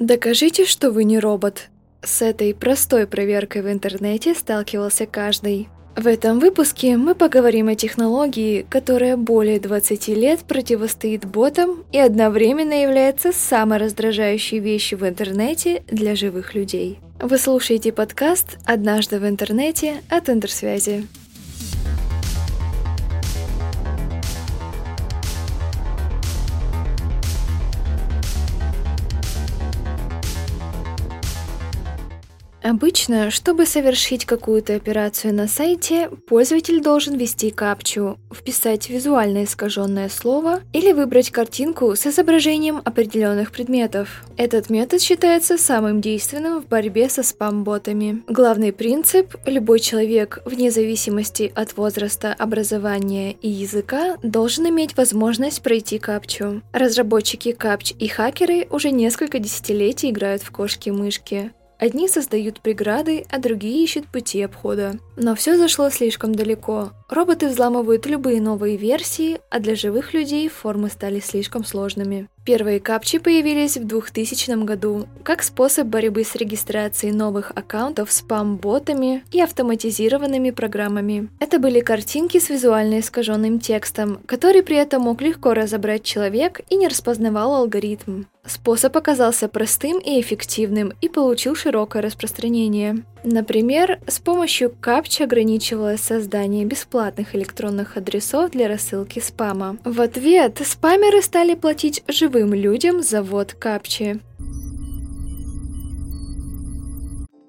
Докажите, что вы не робот. С этой простой проверкой в интернете сталкивался каждый. В этом выпуске мы поговорим о технологии, которая более 20 лет противостоит ботам и одновременно является самой раздражающей вещью в интернете для живых людей. Вы слушаете подкаст «Однажды в интернете» от Интерсвязи. Обычно, чтобы совершить какую-то операцию на сайте, пользователь должен ввести капчу, вписать визуально искаженное слово или выбрать картинку с изображением определенных предметов. Этот метод считается самым действенным в борьбе со спам-ботами. Главный принцип – любой человек, вне зависимости от возраста, образования и языка, должен иметь возможность пройти капчу. Разработчики капч и хакеры уже несколько десятилетий играют в кошки-мышки. Одни создают преграды, а другие ищут пути обхода. Но все зашло слишком далеко. Роботы взламывают любые новые версии, а для живых людей формы стали слишком сложными. Первые капчи появились в 2000 году как способ борьбы с регистрацией новых аккаунтов спам-ботами и автоматизированными программами. Это были картинки с визуально искаженным текстом, который при этом мог легко разобрать человек и не распознавал алгоритм. Способ оказался простым и эффективным и получил широкое распространение. Например, с помощью капчи ограничивалось создание бесплатных электронных адресов для рассылки спама. В ответ спамеры стали платить живым людям за ввод капчи.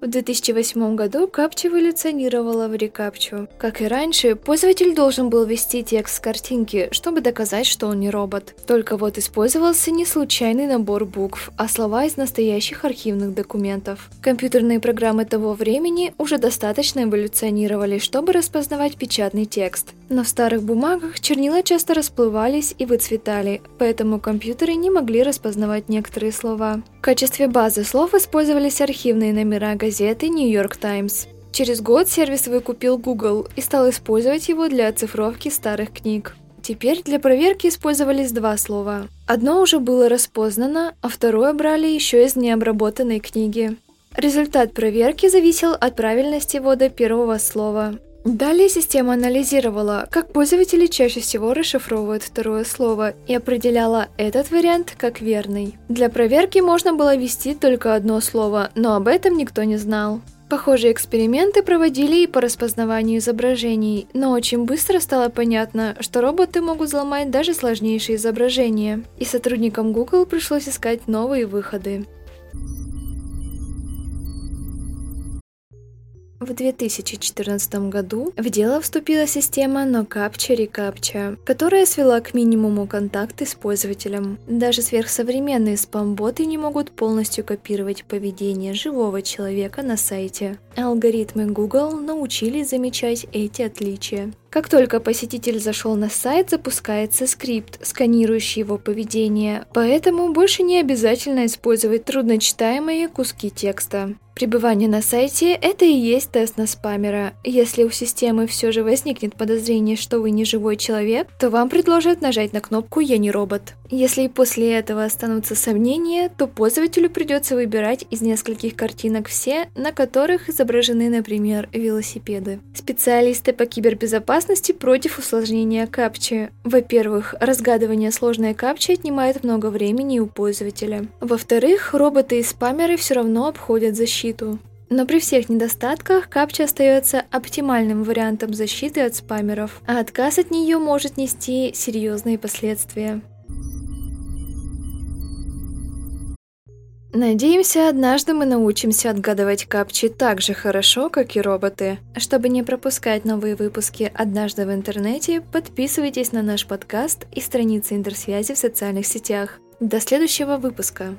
В 2008 году капча эволюционировала в рекапчу. Как и раньше, пользователь должен был ввести текст с картинки, чтобы доказать, что он не робот. Только вот использовался не случайный набор букв, а слова из настоящих архивных документов. Компьютерные программы того времени уже достаточно эволюционировали, чтобы распознавать печатный текст. Но в старых бумагах чернила часто расплывались и выцветали, поэтому компьютеры не могли распознавать некоторые слова. В качестве базы слов использовались архивные номера газеты New York Times. Через год сервис выкупил Google и стал использовать его для оцифровки старых книг. Теперь для проверки использовались два слова. Одно уже было распознано, а второе брали еще из необработанной книги. Результат проверки зависел от правильности ввода первого слова. Далее система анализировала, как пользователи чаще всего расшифровывают второе слово и определяла этот вариант как верный. Для проверки можно было ввести только одно слово, но об этом никто не знал. Похожие эксперименты проводили и по распознаванию изображений, но очень быстро стало понятно, что роботы могут взломать даже сложнейшие изображения, и сотрудникам Google пришлось искать новые выходы. В 2014 году в дело вступила система NoCaptcha ReCaptcha, которая свела к минимуму контакты с пользователем. Даже сверхсовременные спам-боты не могут полностью копировать поведение живого человека на сайте. Алгоритмы Google научились замечать эти отличия. Как только посетитель зашел на сайт, запускается скрипт, сканирующий его поведение, поэтому больше не обязательно использовать трудночитаемые куски текста. Пребывание на сайте – это и есть тест на спамера. Если у системы все же возникнет подозрение, что вы не живой человек, то вам предложат нажать на кнопку «Я не робот». Если и после этого останутся сомнения, то пользователю придется выбирать из нескольких картинок все, на которых изображены, например, велосипеды. Специалисты по кибербезопасности против усложнения капчи. Во-первых, разгадывание сложной капчи отнимает много времени у пользователя. Во-вторых, роботы и спамеры все равно обходят защиту. Но при всех недостатках капча остается оптимальным вариантом защиты от спамеров, а отказ от нее может нести серьезные последствия. Надеемся, однажды мы научимся отгадывать капчи так же хорошо, как и роботы. Чтобы не пропускать новые выпуски «Однажды в интернете», подписывайтесь на наш подкаст и страницы интерсвязи в социальных сетях. До следующего выпуска!